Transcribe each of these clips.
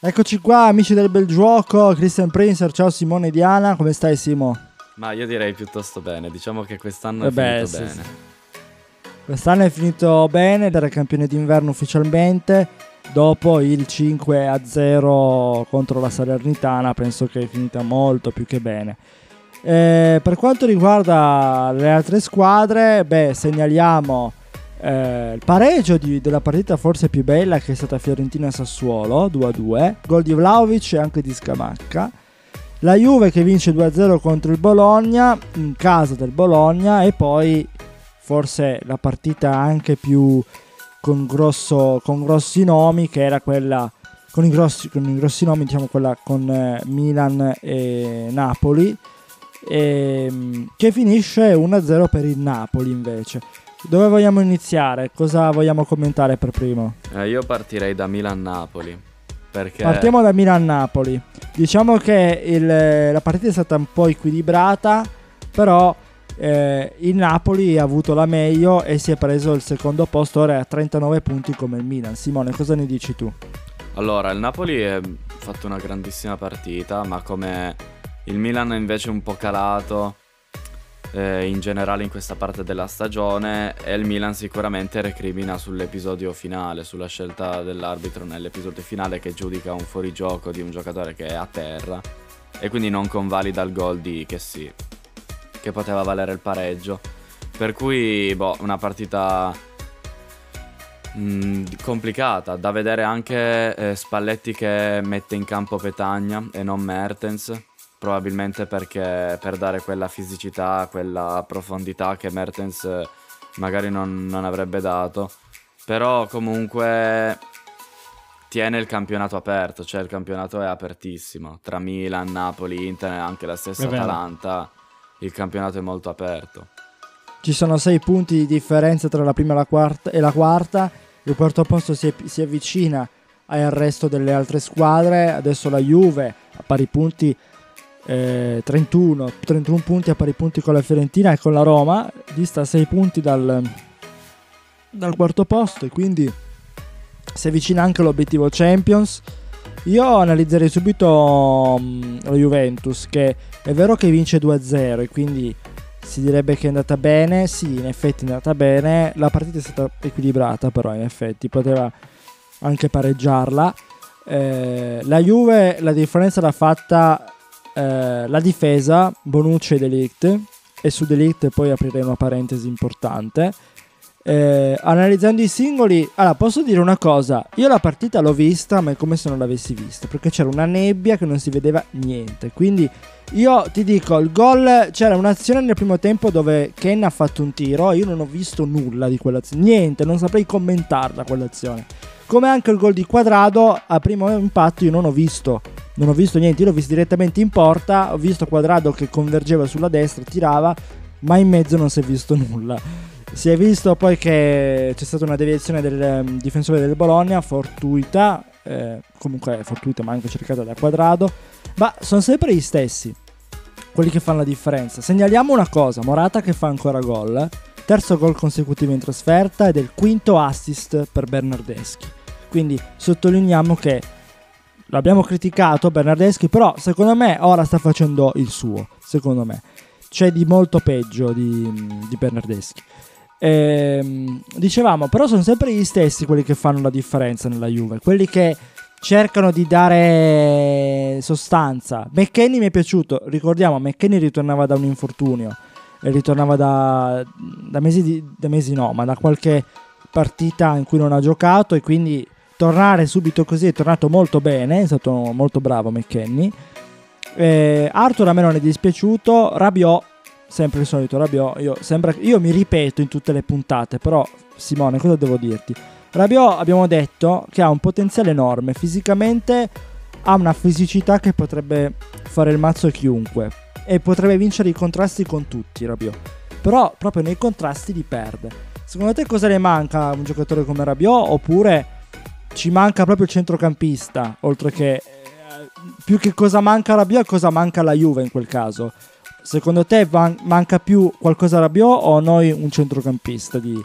Eccoci qua, amici del bel gioco, Christian Princer, ciao Simone e Diana, come stai Simo? Ma io direi piuttosto bene, diciamo che quest'anno è Vabbè, finito sì, bene. sì. Quest'anno è finito bene, era campione d'inverno ufficialmente, dopo il 5 a 0 contro la Salernitana penso che è finita molto più che bene. Eh, per quanto riguarda le altre squadre, beh, segnaliamo eh, il pareggio di- della partita forse più bella che è stata Fiorentina-Sassuolo 2-2, gol di Vlaovic e anche di Scamacca. La Juve che vince 2-0 contro il Bologna in casa del Bologna e poi forse la partita anche più con, grosso, con grossi nomi che era quella con i grossi, con i grossi nomi diciamo quella con eh, Milan e Napoli. Ehm, che finisce 1-0 per il Napoli invece dove vogliamo iniziare? cosa vogliamo commentare per primo? Eh, io partirei da Milan-Napoli. Perché Partiamo da Milan-Napoli. Diciamo che il- la partita è stata un po' equilibrata, però eh, il Napoli ha avuto la meglio e si è preso il secondo posto, ora è a 39 punti come il Milan. Simone, cosa ne dici tu? Allora, il Napoli ha fatto una grandissima partita, ma come il Milan è invece un po' calato eh, in generale in questa parte della stagione e il Milan sicuramente recrimina sull'episodio finale, sulla scelta dell'arbitro nell'episodio finale che giudica un fuorigioco di un giocatore che è a terra e quindi non convalida il gol di che sì, che poteva valere il pareggio. Per cui, boh, una partita Mm, complicata da vedere anche eh, Spalletti che mette in campo Petagna e non Mertens probabilmente perché per dare quella fisicità quella profondità che Mertens eh, magari non, non avrebbe dato però comunque tiene il campionato aperto cioè il campionato è apertissimo tra Milan, Napoli, Inter e anche la stessa. Atalanta il campionato è molto aperto Ci sono 6 punti di differenza tra la prima e la quarta, e la quarta. Il quarto posto si, si avvicina al resto delle altre squadre. Adesso la Juve a pari punti, eh, 31, 31 punti a pari punti con la Fiorentina e con la Roma. Dista 6 punti dal, dal quarto posto e quindi si avvicina anche l'obiettivo Champions. Io analizzerei subito mm, la Juventus che è vero che vince 2-0 e quindi si direbbe che è andata bene, sì, in effetti è andata bene, la partita è stata equilibrata però in effetti, poteva anche pareggiarla. Eh, la Juve la differenza l'ha fatta eh, la difesa, Bonucci e Delict, e su Delict poi aprirei una parentesi importante. Eh, analizzando i singoli, allora posso dire una cosa: io la partita l'ho vista, ma è come se non l'avessi vista perché c'era una nebbia che non si vedeva niente. Quindi io ti dico: il gol c'era un'azione nel primo tempo dove Ken ha fatto un tiro. Io non ho visto nulla di quell'azione, niente, non saprei commentarla quell'azione. Come anche il gol di Quadrado a primo impatto, io non ho visto. Non ho visto niente, io l'ho visto direttamente in porta. Ho visto Quadrado che convergeva sulla destra, tirava, ma in mezzo non si è visto nulla. Si è visto poi che c'è stata una deviazione del ehm, difensore del Bologna, fortuita, eh, comunque fortuita ma anche cercata da Quadrado, ma sono sempre gli stessi, quelli che fanno la differenza. Segnaliamo una cosa, Morata che fa ancora gol, terzo gol consecutivo in trasferta ed è il quinto assist per Bernardeschi. Quindi sottolineiamo che l'abbiamo criticato Bernardeschi, però secondo me ora sta facendo il suo, secondo me. C'è di molto peggio di, di Bernardeschi. Ehm, dicevamo, però sono sempre gli stessi quelli che fanno la differenza nella Juve, quelli che cercano di dare sostanza. McKenny mi è piaciuto, ricordiamo, McKenny ritornava da un infortunio, e ritornava da, da mesi, di- da mesi no, ma da qualche partita in cui non ha giocato e quindi tornare subito così è tornato molto bene, è stato molto bravo McKenny. Eh, Arthur a me non è dispiaciuto, Rabiot, sempre il solito Rabiot, io, sembra, io mi ripeto in tutte le puntate, però Simone cosa devo dirti? Rabiot abbiamo detto che ha un potenziale enorme, fisicamente ha una fisicità che potrebbe fare il mazzo a chiunque e potrebbe vincere i contrasti con tutti Rabiot, però proprio nei contrasti li perde. Secondo te cosa le manca a un giocatore come Rabiot oppure ci manca proprio il centrocampista, oltre che eh, più che cosa manca a Rabiot, cosa manca alla Juve in quel caso? Secondo te van- manca più qualcosa a Rabiot o noi un centrocampista di,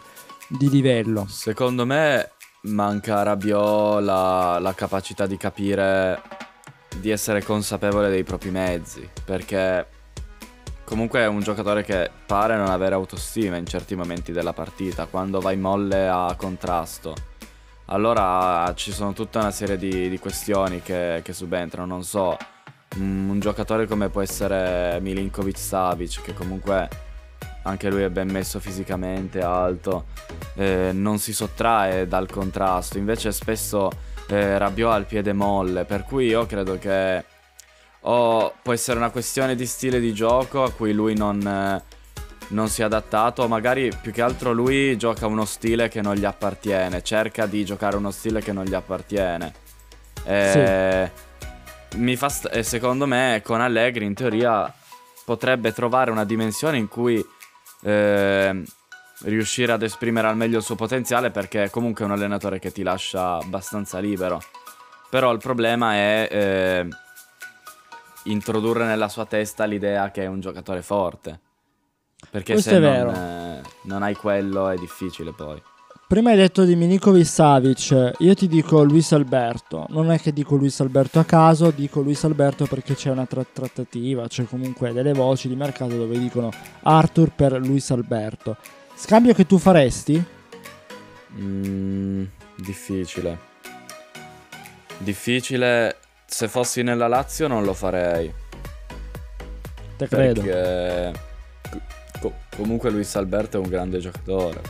di livello? Secondo me manca a Rabiot la, la capacità di capire, di essere consapevole dei propri mezzi, perché comunque è un giocatore che pare non avere autostima in certi momenti della partita, quando vai molle a contrasto. Allora ci sono tutta una serie di, di questioni che, che, subentrano, non so, un, un giocatore come può essere Milinkovic Savic, che comunque anche lui è ben messo fisicamente, alto, eh, non si sottrae dal contrasto, invece spesso eh, Rabiot ha piede molle, per cui io credo che o può essere una questione di stile di gioco a cui lui non, eh, non si è adattato, magari più che altro lui gioca uno stile che non gli appartiene, cerca di giocare uno stile che non gli appartiene. E, sì. mi fa st- e secondo me con Allegri in teoria potrebbe trovare una dimensione in cui eh, riuscire ad esprimere al meglio il suo potenziale perché comunque è un allenatore che ti lascia abbastanza libero. Però il problema è eh, introdurre nella sua testa l'idea che è un giocatore forte. Perché Questo se non, eh, non, hai quello è difficile poi. Prima hai detto di Minikovic Savic, io ti dico Luis Alberto. Non è che dico Luis Alberto a caso, dico Luis Alberto perché c'è una tra- trattativa, c'è comunque delle voci di mercato dove dicono Arthur per Luis Alberto. Scambio che tu faresti? Mm, difficile. Difficile. Se fossi nella Lazio non lo farei. Te credo. Perché co- comunque Luis Alberto è un grande giocatore.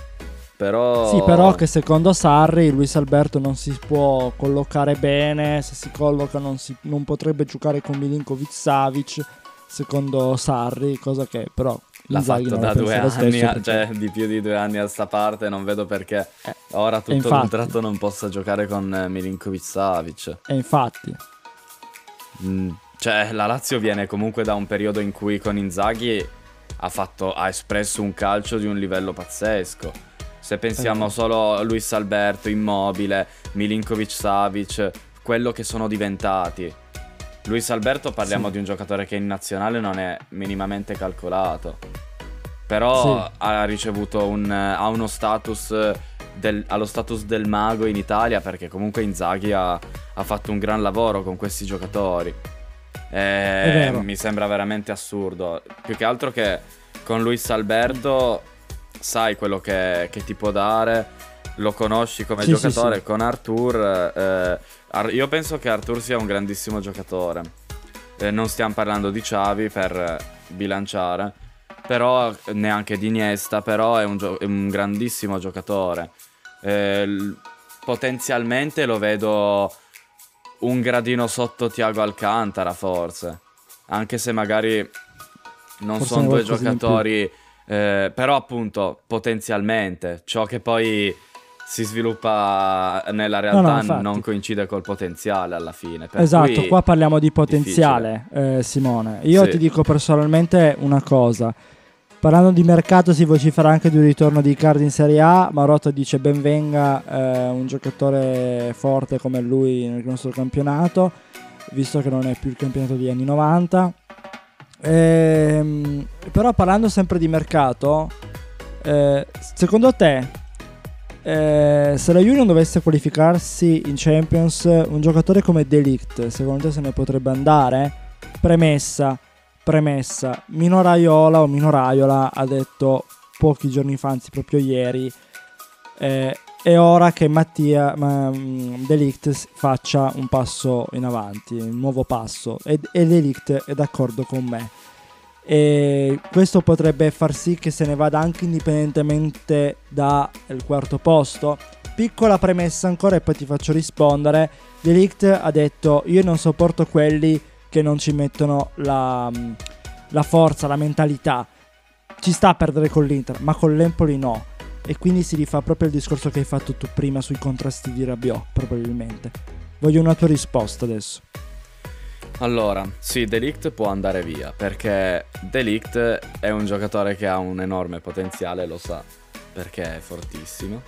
Però... Sì, però che secondo Sarri Luis Alberto non si può collocare bene, se si colloca non, si, non potrebbe giocare con Milinkovic Savic, secondo Sarri, cosa che però L'ha fatto da due anni, a, cioè di più di due anni a sta parte, non vedo perché eh, ora tutto infatti, d'un tratto non possa giocare con eh, Milinkovic Savic. E infatti. Mm, cioè, la Lazio viene comunque da un periodo in cui con Inzaghi ha, fatto, ha espresso un calcio di un livello pazzesco. Se pensiamo solo a Luis Alberto, Immobile, Milinkovic Savic, quello che sono diventati. Luis Alberto parliamo sì. di un giocatore che in nazionale non è minimamente calcolato. Però sì. ha ricevuto un, ha uno status del, allo status del mago in Italia perché comunque Inzaghi ha, ha fatto un gran lavoro con questi giocatori. E mi sembra veramente assurdo. Più che altro che con Luis Alberto sai quello che, che ti può dare, lo conosci come sì, giocatore. Sì, sì. Con Arthur, eh, io penso che Arthur sia un grandissimo giocatore. Eh, non stiamo parlando di Xavi per bilanciare, però neanche di Iniesta, però è un, gio- è un grandissimo giocatore. Eh, potenzialmente lo vedo un gradino sotto Tiago Alcantara, forse. Anche se magari non forse sono due giocatori, eh, però appunto potenzialmente ciò che poi si sviluppa nella realtà no, no, non coincide col potenziale alla fine. esatto, qua parliamo di potenziale, eh, Simone. Io sì. ti dico personalmente una cosa. Parlando di mercato si vocifera anche di un ritorno di Icardi in Serie A, Marotta dice ben venga eh, un giocatore forte come lui nel nostro campionato, visto che non è più il campionato degli anni 90. Ehm, però parlando sempre di mercato, eh, secondo te eh, se la Union dovesse qualificarsi in Champions, un giocatore come Delict, secondo te se ne potrebbe andare? Premessa, premessa, Mino Raiola o Mino Raiola ha detto pochi giorni fa, anzi proprio ieri, eh, è ora che Mattia ma, mm, Delict faccia un passo in avanti, un nuovo passo e, e Delict è d'accordo con me e questo potrebbe far sì che se ne vada anche indipendentemente dal quarto posto. Piccola premessa ancora e poi ti faccio rispondere. Delict ha detto io non sopporto quelli che non ci mettono la, la forza, la mentalità. Ci sta a perdere con l'Inter, ma con l'Empoli no. E quindi si rifà proprio il discorso che hai fatto tu prima sui contrasti di Rabiot, probabilmente. Voglio una tua risposta adesso. Allora, sì, Delict può andare via perché Delict è un giocatore che ha un enorme potenziale, lo sa, perché è fortissimo.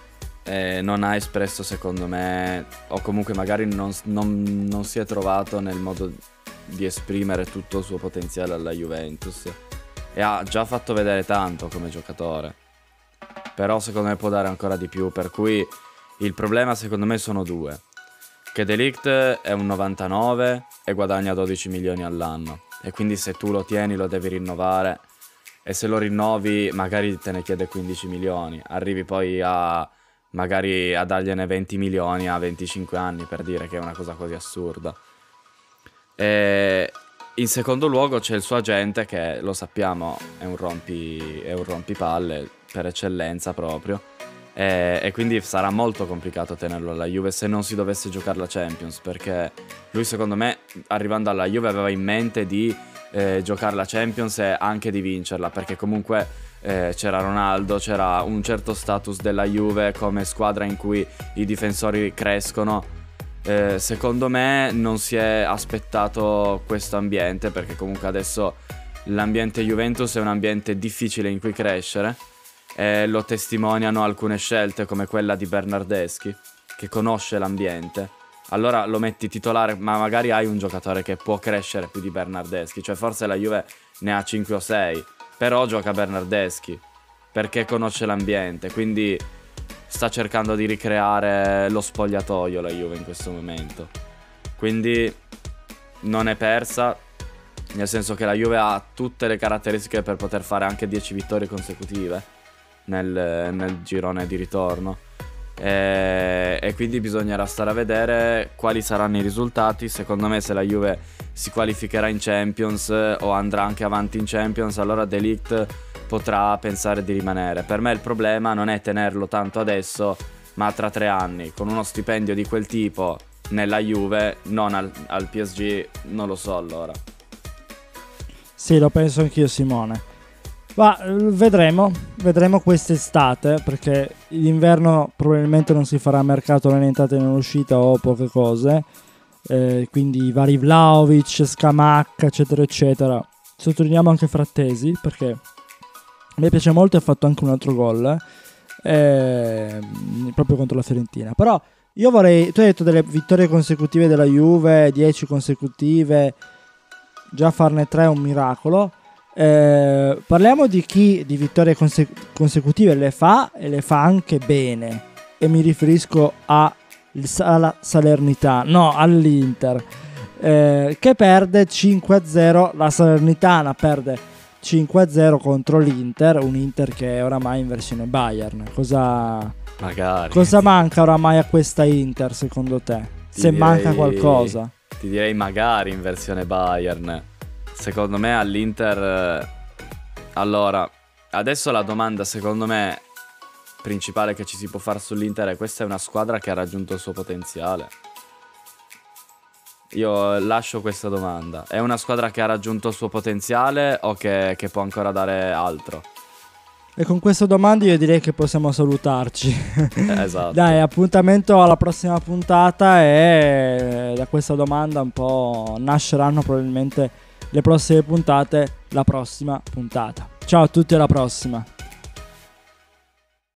E non ha espresso, secondo me, o comunque magari non, non, non si è trovato nel modo di esprimere tutto il suo potenziale alla Juventus. E ha già fatto vedere tanto come giocatore. Però secondo me può dare ancora di più, per cui Il problema secondo me sono due. Che Delict è un 99 e guadagna 12 milioni all'anno. E quindi se tu lo tieni lo devi rinnovare. E se lo rinnovi magari te ne chiede 15 milioni. Arrivi poi a magari a dargliene 20 milioni a 25 anni per dire che è una cosa così assurda. E in secondo luogo c'è il suo agente che lo sappiamo è un, rompi, è un rompipalle per eccellenza proprio. E, e, quindi sarà molto complicato tenerlo alla Juve se non si dovesse giocare la Champions perché lui secondo me arrivando alla Juve aveva in mente di eh, giocare la Champions e anche di vincerla perché comunque eh, c'era Ronaldo, c'era un certo status della Juve come squadra in cui i difensori crescono eh, secondo me non si è aspettato questo ambiente perché comunque adesso l'ambiente Juventus è un ambiente difficile in cui crescere e lo testimoniano alcune scelte come quella di Bernardeschi che conosce l'ambiente. Allora lo metti titolare, ma magari hai un giocatore che può crescere più di Bernardeschi, cioè forse la Juve ne ha 5 o 6, però gioca Bernardeschi perché conosce l'ambiente, quindi sta cercando di ricreare lo spogliatoio la Juve in questo momento. Quindi non è persa, nel senso che la Juve ha tutte le caratteristiche per poter fare anche 10 vittorie consecutive nel, nel girone di ritorno. E, e, quindi bisognerà stare a vedere quali saranno i risultati. Secondo me, se la Juve si qualificherà in Champions o andrà anche avanti in Champions, allora Delict potrà pensare di rimanere. Per me il problema non è tenerlo tanto adesso, ma tra tre anni, con uno stipendio di quel tipo nella Juve, non al, al PSG, non lo so allora. Sì, lo penso anch'io Simone. Ma vedremo, vedremo quest'estate perché l'inverno probabilmente non si farà mercato né in entrata né in uscita o poche cose. Eh, quindi vari Vlaovic, Scamac, eccetera, eccetera. Sottolineiamo anche Frattesi perché mi piace molto e ha fatto anche un altro gol eh, proprio contro la Fiorentina. Però io vorrei, tu hai detto delle vittorie consecutive della Juve, 10 consecutive, già farne 3 è un miracolo. Eh, parliamo di chi di vittorie conse- consecutive le fa e le fa anche bene. E mi riferisco a alla Salernità, no, all'Inter, eh, che perde 5-0. La Salernitana perde 5-0 contro l'Inter, un Inter che è oramai in versione Bayern. Cosa, Magari. cosa manca oramai a questa Inter secondo te? Ti Se direi, manca qualcosa. Ti direi magari in versione Bayern. Secondo me all'Inter... Eh, allora, adesso la domanda secondo me principale che ci si può fare sull'Inter è questa è una squadra che ha raggiunto il suo potenziale. Io lascio questa domanda. È una squadra che ha raggiunto il suo potenziale o che, che può ancora dare altro? E con questa domanda io direi che possiamo salutarci. Eh, esatto. Dai, appuntamento alla prossima puntata e da questa domanda un po' nasceranno probabilmente le prossime puntate, la prossima puntata. Ciao a tutti alla prossima.